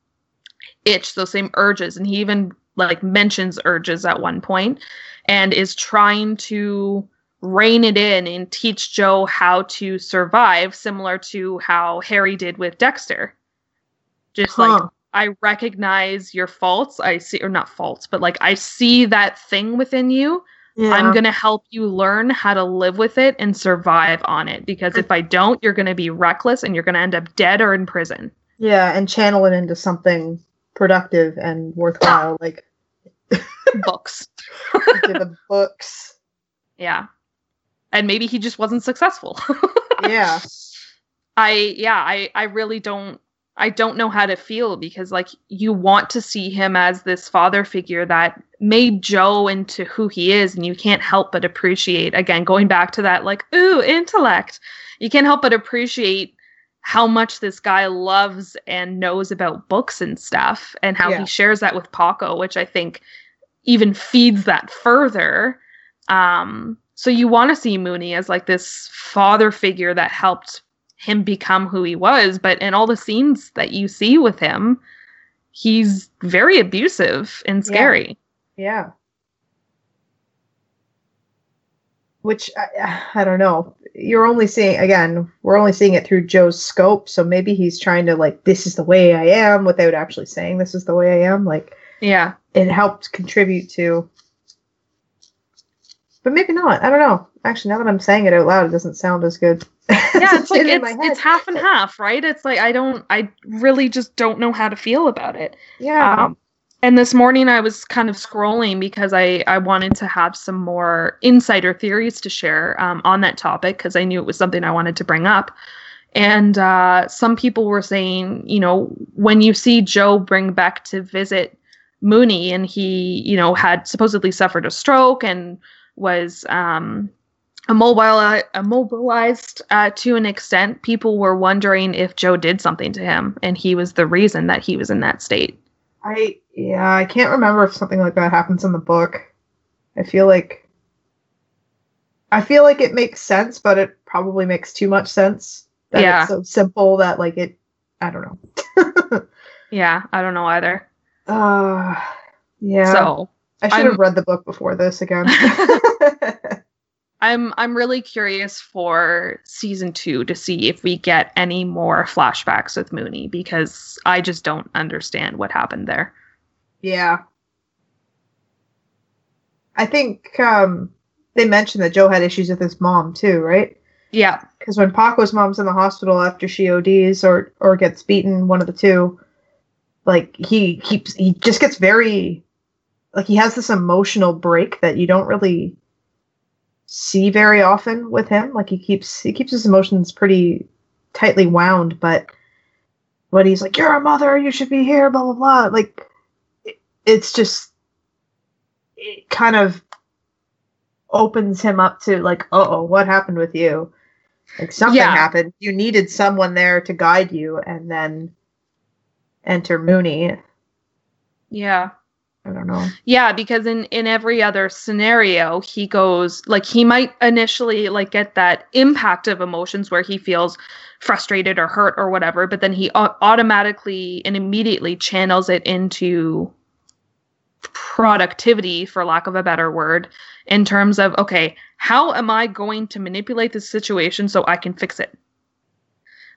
[SPEAKER 1] itch, those same urges, and he even like mentions urges at one point and is trying to rein it in and teach Joe how to survive, similar to how Harry did with Dexter. Just like I recognize your faults. I see, or not faults, but like I see that thing within you.
[SPEAKER 3] Yeah.
[SPEAKER 1] I'm going to help you learn how to live with it and survive on it. Because if I don't, you're going to be reckless and you're going to end up dead or in prison.
[SPEAKER 3] yeah, and channel it into something productive and worthwhile, [laughs] like
[SPEAKER 1] Books. [laughs]
[SPEAKER 3] the books.
[SPEAKER 1] Yeah. And maybe he just wasn't successful. [laughs]
[SPEAKER 3] Yeah.
[SPEAKER 1] I yeah, I I really don't I don't know how to feel because like you want to see him as this father figure that made Joe into who he is and you can't help but appreciate again going back to that like ooh intellect. You can't help but appreciate how much this guy loves and knows about books and stuff and how
[SPEAKER 3] Yeah.
[SPEAKER 1] he shares that with Paco, which I think even feeds that further. Um so you want to see Mooney as like this father figure that helped him become who he was, but in all the scenes that you see with him, he's very abusive and
[SPEAKER 3] Yeah.
[SPEAKER 1] scary.
[SPEAKER 3] Yeah. Which I, I don't know. You're only seeing again. We're only seeing it through Joe's scope, so maybe he's trying to like, this is the way I am, without actually saying this is the way I am. Like
[SPEAKER 1] Yeah.
[SPEAKER 3] it helped contribute to, but maybe not. I don't know. Actually, now that I'm saying it out loud, it doesn't sound as good. [laughs]
[SPEAKER 1] Yeah, it's like it's it's half and half, right? It's like I don't I really just don't know how to feel about it.
[SPEAKER 3] yeah.
[SPEAKER 1] Um, and this morning I was kind of scrolling because I, I wanted to have some more insider theories to share um, on that topic because I knew it was something I wanted to bring up. And uh, some people were saying, you know, when you see Joe bring back to visit Mooney and he, you know, had supposedly suffered a stroke and was um, immobili- immobilized uh, to an extent, people were wondering if Joe did something to him and he was the reason that he was in that state.
[SPEAKER 3] I yeah, I can't remember if something like that happens in the book. I feel like I feel like it makes sense, but it probably makes too much sense. That
[SPEAKER 1] Yeah.
[SPEAKER 3] it's so simple that like it I don't know. [laughs]
[SPEAKER 1] Yeah, I don't know either.
[SPEAKER 3] Uh yeah.
[SPEAKER 1] So
[SPEAKER 3] I should have read the book before this again. [laughs] [laughs]
[SPEAKER 1] I'm I'm really curious for season two to see if we get any more flashbacks with Mooney because I just don't understand what happened there.
[SPEAKER 3] Yeah. I think um they mentioned that Joe had issues with his mom too, right?
[SPEAKER 1] Yeah,
[SPEAKER 3] because when Paco's mom's in the hospital after she ODs or or gets beaten, one of the two, like he keeps he just gets very like he has this emotional break that you don't really see very often with him. Like he keeps he keeps his emotions pretty tightly wound, but when he's like, "You're a mother, you should be here," blah blah blah. Like it's just it kind of opens him up to like, "Oh, what happened with you?" Like something
[SPEAKER 1] Yeah.
[SPEAKER 3] happened. You needed someone there to guide you, and then enter Mooney.
[SPEAKER 1] Yeah.
[SPEAKER 3] I don't know.
[SPEAKER 1] Yeah, because in in every other scenario, he goes like he might initially like get that impact of emotions where he feels frustrated or hurt or whatever, but then he au- automatically and immediately channels it into productivity for lack of a better word in terms of okay, how am I going to manipulate this situation so I can fix it?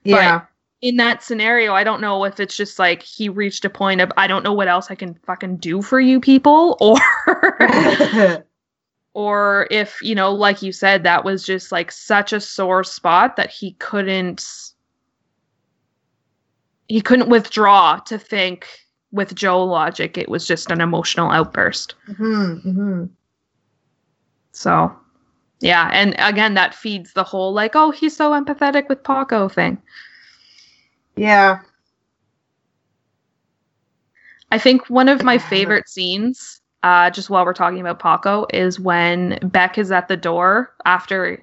[SPEAKER 3] Yeah.
[SPEAKER 1] in that scenario, I don't know if it's just like he reached a point of I don't know what else I can fucking do for you people [laughs] or [laughs] or if, you know, like you said that was just like such a sore spot that he couldn't he couldn't withdraw to think with Joe logic it was just an emotional outburst.
[SPEAKER 3] hmm hmm
[SPEAKER 1] So, yeah, and again that feeds the whole like oh, he's so empathetic with Paco thing.
[SPEAKER 3] Yeah.
[SPEAKER 1] I think one of my favorite scenes, uh, just while we're talking about Paco, is when Beck is at the door after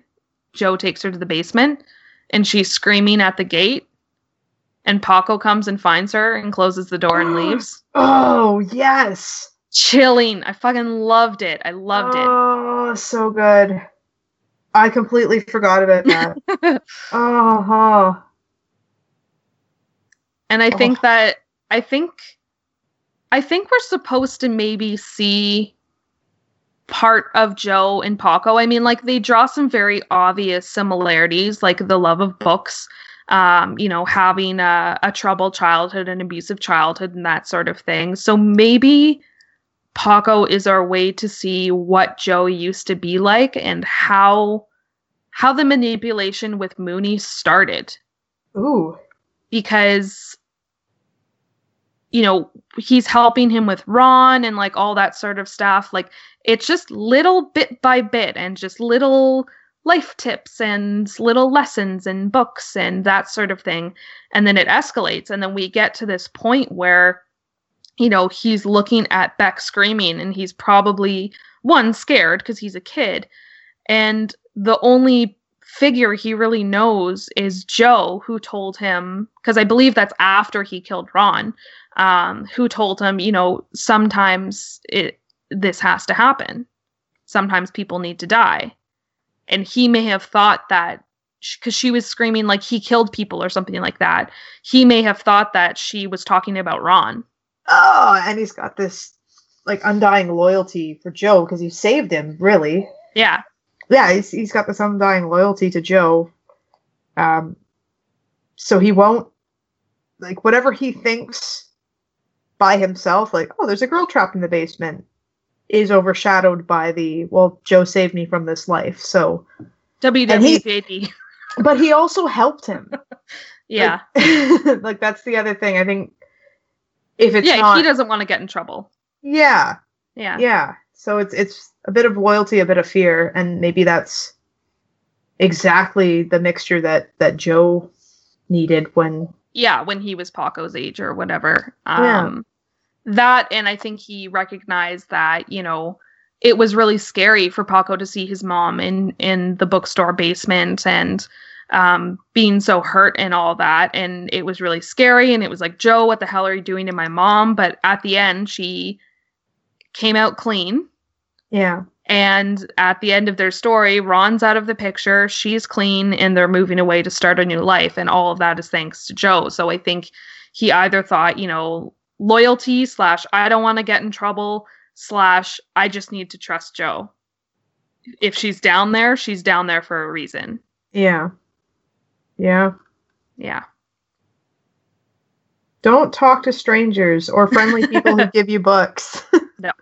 [SPEAKER 1] Joe takes her to the basement and she's screaming at the gate. And Paco comes and finds her and closes the door and [gasps] leaves.
[SPEAKER 3] Oh yes.
[SPEAKER 1] Chilling. I fucking loved it. I loved it.
[SPEAKER 3] Oh, so good. I completely forgot about [laughs] that. oh, huh.
[SPEAKER 1] And I think
[SPEAKER 3] Oh.
[SPEAKER 1] that I think I think we're supposed to maybe see part of Joe and Paco. I mean, like they draw some very obvious similarities, like the love of books, um, you know, having a, a troubled childhood, an abusive childhood, and that sort of thing. So maybe Paco is our way to see what Joe used to be like and how how the manipulation with Mooney started
[SPEAKER 3] Ooh.
[SPEAKER 1] because you know he's helping him with Ron and like all that sort of stuff like it's just little bit by bit and just little life tips and little lessons and books and that sort of thing and then it escalates and then we get to this point where you know he's looking at Beck screaming and he's probably one scared because he's a kid and the only figure he really knows is Joe, who told him, because I believe that's after he killed Ron, um, who told him, you know, sometimes it this has to happen. Sometimes people need to die. And he may have thought that because she was screaming like he killed people or something like that. He may have thought that she was talking about Ron.
[SPEAKER 3] Oh, and he's got this like undying loyalty for Joe because he saved him, really.
[SPEAKER 1] Yeah.
[SPEAKER 3] Yeah, he's, he's got this undying loyalty to Joe. Um, so he won't like whatever he thinks by himself, like, oh, there's a girl trapped in the basement, is overshadowed by the well, Joe saved me from this life. So,
[SPEAKER 1] WWJD. [laughs]
[SPEAKER 3] but he also helped him. [laughs]
[SPEAKER 1] Yeah.
[SPEAKER 3] like, [laughs] like, that's the other thing. I think if it's
[SPEAKER 1] yeah,
[SPEAKER 3] not,
[SPEAKER 1] he doesn't want to get in trouble.
[SPEAKER 3] yeah,
[SPEAKER 1] Yeah.
[SPEAKER 3] yeah. So it's it's a bit of loyalty, a bit of fear, and maybe that's exactly the mixture that that Joe needed when
[SPEAKER 1] yeah, when he was Paco's age or whatever. Um that and I think he recognized that, you know, it was really scary for Paco to see his mom in in the bookstore basement and um being so hurt and all that and it was really scary and it was like, "Joe, what the hell are you doing to my mom?" But at the end she came out clean
[SPEAKER 3] yeah
[SPEAKER 1] and at the end of their story, Ron's out of the picture, she's clean, and they're moving away to start a new life. And all of that is thanks to Joe. So I think he either thought, you know, loyalty slash I don't want to get in trouble slash I just need to trust Joe. If she's down there, she's down there for a reason.
[SPEAKER 3] yeah yeah.
[SPEAKER 1] Yeah.
[SPEAKER 3] Don't talk to strangers or friendly people who [laughs] give you books. [laughs] No.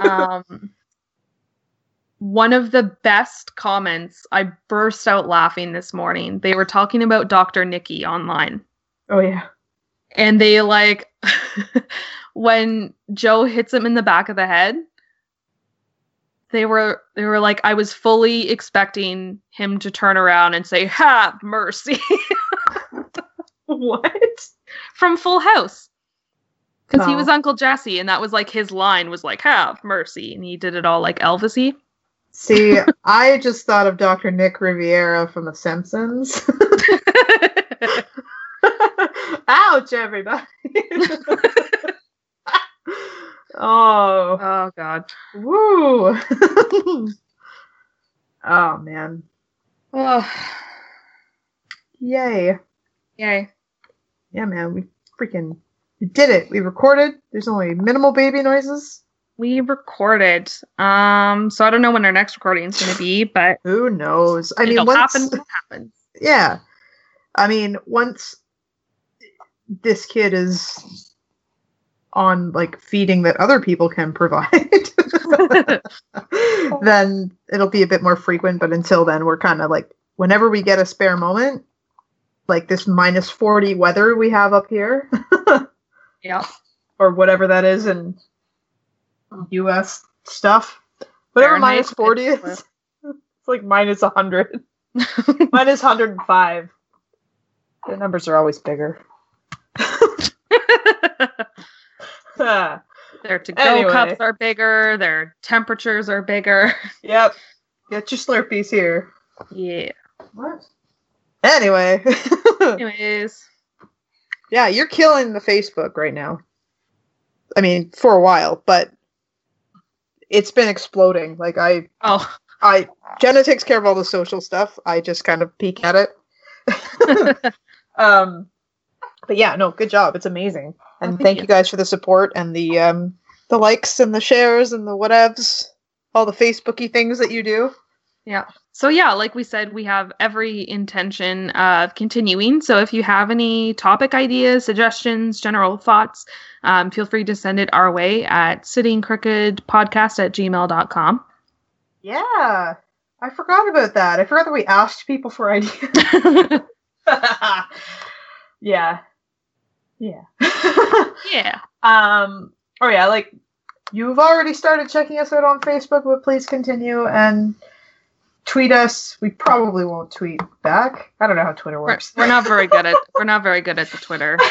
[SPEAKER 1] Um, one of the best comments, I burst out laughing this morning. They were talking about Dr. Nicky online.
[SPEAKER 3] oh yeah.
[SPEAKER 1] And they like [laughs] when Joe hits him in the back of the head, they were they were like I was fully expecting him to turn around and say have mercy [laughs]
[SPEAKER 3] what?
[SPEAKER 1] from Full House. Because he
[SPEAKER 3] Oh.
[SPEAKER 1] was Uncle Jesse, and that was like his line was like "Have mercy," and he did it all like Elvisy.
[SPEAKER 3] See, [laughs] I just thought of Dr. Nick Riviera from The Simpsons. [laughs] Ouch, everybody. [laughs] oh,
[SPEAKER 1] oh God.
[SPEAKER 3] woo. [laughs] oh, man.
[SPEAKER 1] Oh,
[SPEAKER 3] Yay.
[SPEAKER 1] yay.
[SPEAKER 3] Yeah, man. We freaking we did it. We recorded. There's only minimal baby noises.
[SPEAKER 1] We recorded. Um, so I don't know when our next recording is going to be, but
[SPEAKER 3] Who knows? I mean, once,
[SPEAKER 1] happen happens.
[SPEAKER 3] yeah. I mean, once this kid is on like feeding that other people can provide, [laughs] then it'll be a bit more frequent. But until then, we're kind of like whenever we get a spare moment, like this minus 40 weather we have up here, [laughs]
[SPEAKER 1] yeah.
[SPEAKER 3] or whatever that is in US stuff. Whatever minus 40
[SPEAKER 1] it's-
[SPEAKER 3] is. It's like minus 100. [laughs] minus 105. The numbers are always bigger.
[SPEAKER 1] Their to go
[SPEAKER 3] Anyway.
[SPEAKER 1] cups are bigger, their temperatures are bigger. [laughs]
[SPEAKER 3] yep. Get your Slurpees here.
[SPEAKER 1] Yeah.
[SPEAKER 3] What? Anyway. [laughs]
[SPEAKER 1] Anyways.
[SPEAKER 3] yeah, you're killing the Facebook right now. I mean, for a while, but it's been exploding. Like I
[SPEAKER 1] Oh.
[SPEAKER 3] I Jenna takes care of all the social stuff. I just kind of peek at it. [laughs] um but yeah, no, good job. It's amazing. And
[SPEAKER 1] Oh, thank
[SPEAKER 3] thank
[SPEAKER 1] you.
[SPEAKER 3] you guys for the support and the um the likes and the shares and the whatevs. All the Facebooky things that you do. Yeah.
[SPEAKER 1] So yeah, like we said, we have every intention of continuing. So if you have any topic ideas, suggestions, general thoughts, um, feel free to send it our way at sittingcrookedpodcast at gmail.com.
[SPEAKER 3] Yeah. I forgot about that. I forgot that we asked people for [laughs] ideas. [laughs] [laughs] yeah. Yeah.
[SPEAKER 1] yeah. [laughs]
[SPEAKER 3] um oh yeah, like you've already started checking us out on Facebook, but please continue and tweet us. We probably won't tweet back. I don't know how Twitter
[SPEAKER 1] We're,
[SPEAKER 3] works.
[SPEAKER 1] we're not very good at we're not very good at the Twitter. [laughs]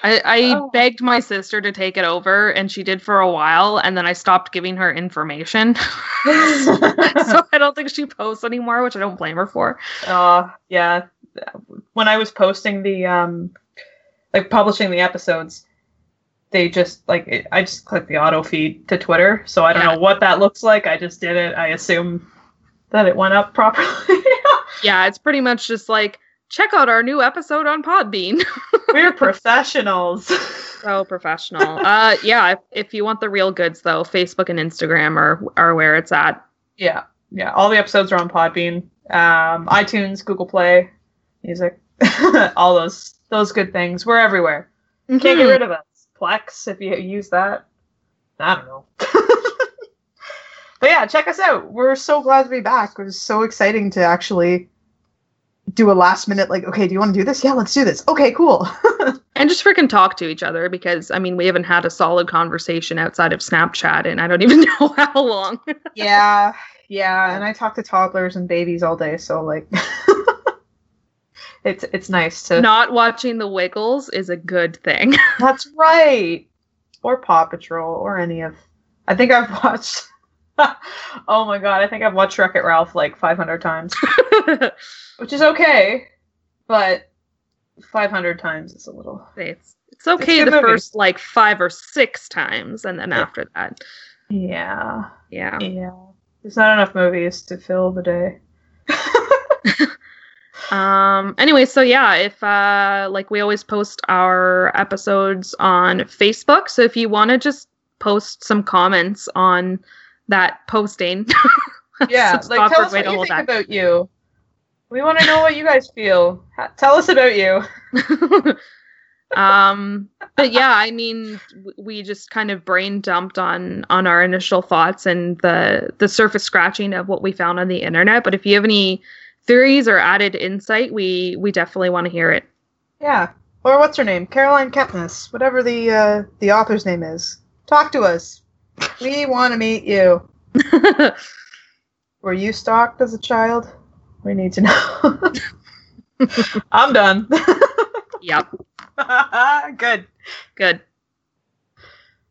[SPEAKER 1] I, I
[SPEAKER 3] Oh.
[SPEAKER 1] begged my sister to take it over and she did for a while and then I stopped giving her information. [laughs] so I don't think she posts anymore, which I don't blame her for.
[SPEAKER 4] Uh, yeah. When I was posting the um, like publishing the episodes, they just like it, I just clicked the auto feed to Twitter, so I don't
[SPEAKER 1] Yeah.
[SPEAKER 4] know what that looks like. I just did it. I assume that it went up [laughs] properly.
[SPEAKER 1] Yeah, it's pretty much just like check out our new episode on Podbean. [laughs]
[SPEAKER 4] We're professionals. [laughs]
[SPEAKER 1] so professional. Uh yeah, if, if you want the real goods though, Facebook and Instagram are are where it's at.
[SPEAKER 4] yeah, yeah. All the episodes are on Podbean, um, iTunes, Google Play, music, [laughs] all those those good things. We're everywhere. Can't get
[SPEAKER 1] Mhm.
[SPEAKER 4] rid of us. Plex, if you use that. I don't know. [laughs]
[SPEAKER 3] But yeah, check us out. We're so glad to be back. It was so exciting to actually do a last minute like, okay, do you want to do this? Yeah, let's do this. Okay, cool. [laughs]
[SPEAKER 1] and just freaking talk to each other because I mean we haven't had a solid conversation outside of Snapchat and I don't even know how long.
[SPEAKER 3] yeah, yeah. And I talk to toddlers and babies all day, so like
[SPEAKER 4] It's it's nice to.
[SPEAKER 1] Not watching the Wiggles is a good thing. [laughs]
[SPEAKER 4] That's right.
[SPEAKER 3] or Paw Patrol or any of
[SPEAKER 4] I think I've watched. [laughs] oh my god! I think I've watched Wreck It Ralph like 500 times, [laughs] which is okay, but 500 times is a little.
[SPEAKER 1] it's it's okay
[SPEAKER 4] a
[SPEAKER 1] the
[SPEAKER 4] movie.
[SPEAKER 1] first like five or six times and then
[SPEAKER 4] Yeah.
[SPEAKER 1] after that.
[SPEAKER 4] Yeah,
[SPEAKER 1] Yeah.
[SPEAKER 4] yeah. There's not enough movies to fill the day.
[SPEAKER 1] Um anyway, so yeah, if uh like we always post our episodes on Facebook, so if you want to just post some comments on that posting. [laughs]
[SPEAKER 4] Yeah,
[SPEAKER 1] It's
[SPEAKER 4] like tell us what you think
[SPEAKER 1] that.
[SPEAKER 4] about you. We want to know what you guys feel. Tell us about you. [laughs]
[SPEAKER 1] um but yeah i mean we just kind of brain dumped on on our initial thoughts and the the surface scratching of what we found on the internet but if you have any theories or added insight we we definitely want to hear it
[SPEAKER 3] Yeah. Or what's her name? Caroline Kempness. Whatever the uh, the author's name is. Talk to us. We want to meet you. [laughs] Were you stalked as a child? We need to know. [laughs]
[SPEAKER 5] I'm done.
[SPEAKER 1] yep. [laughs]
[SPEAKER 5] Good.
[SPEAKER 1] Good.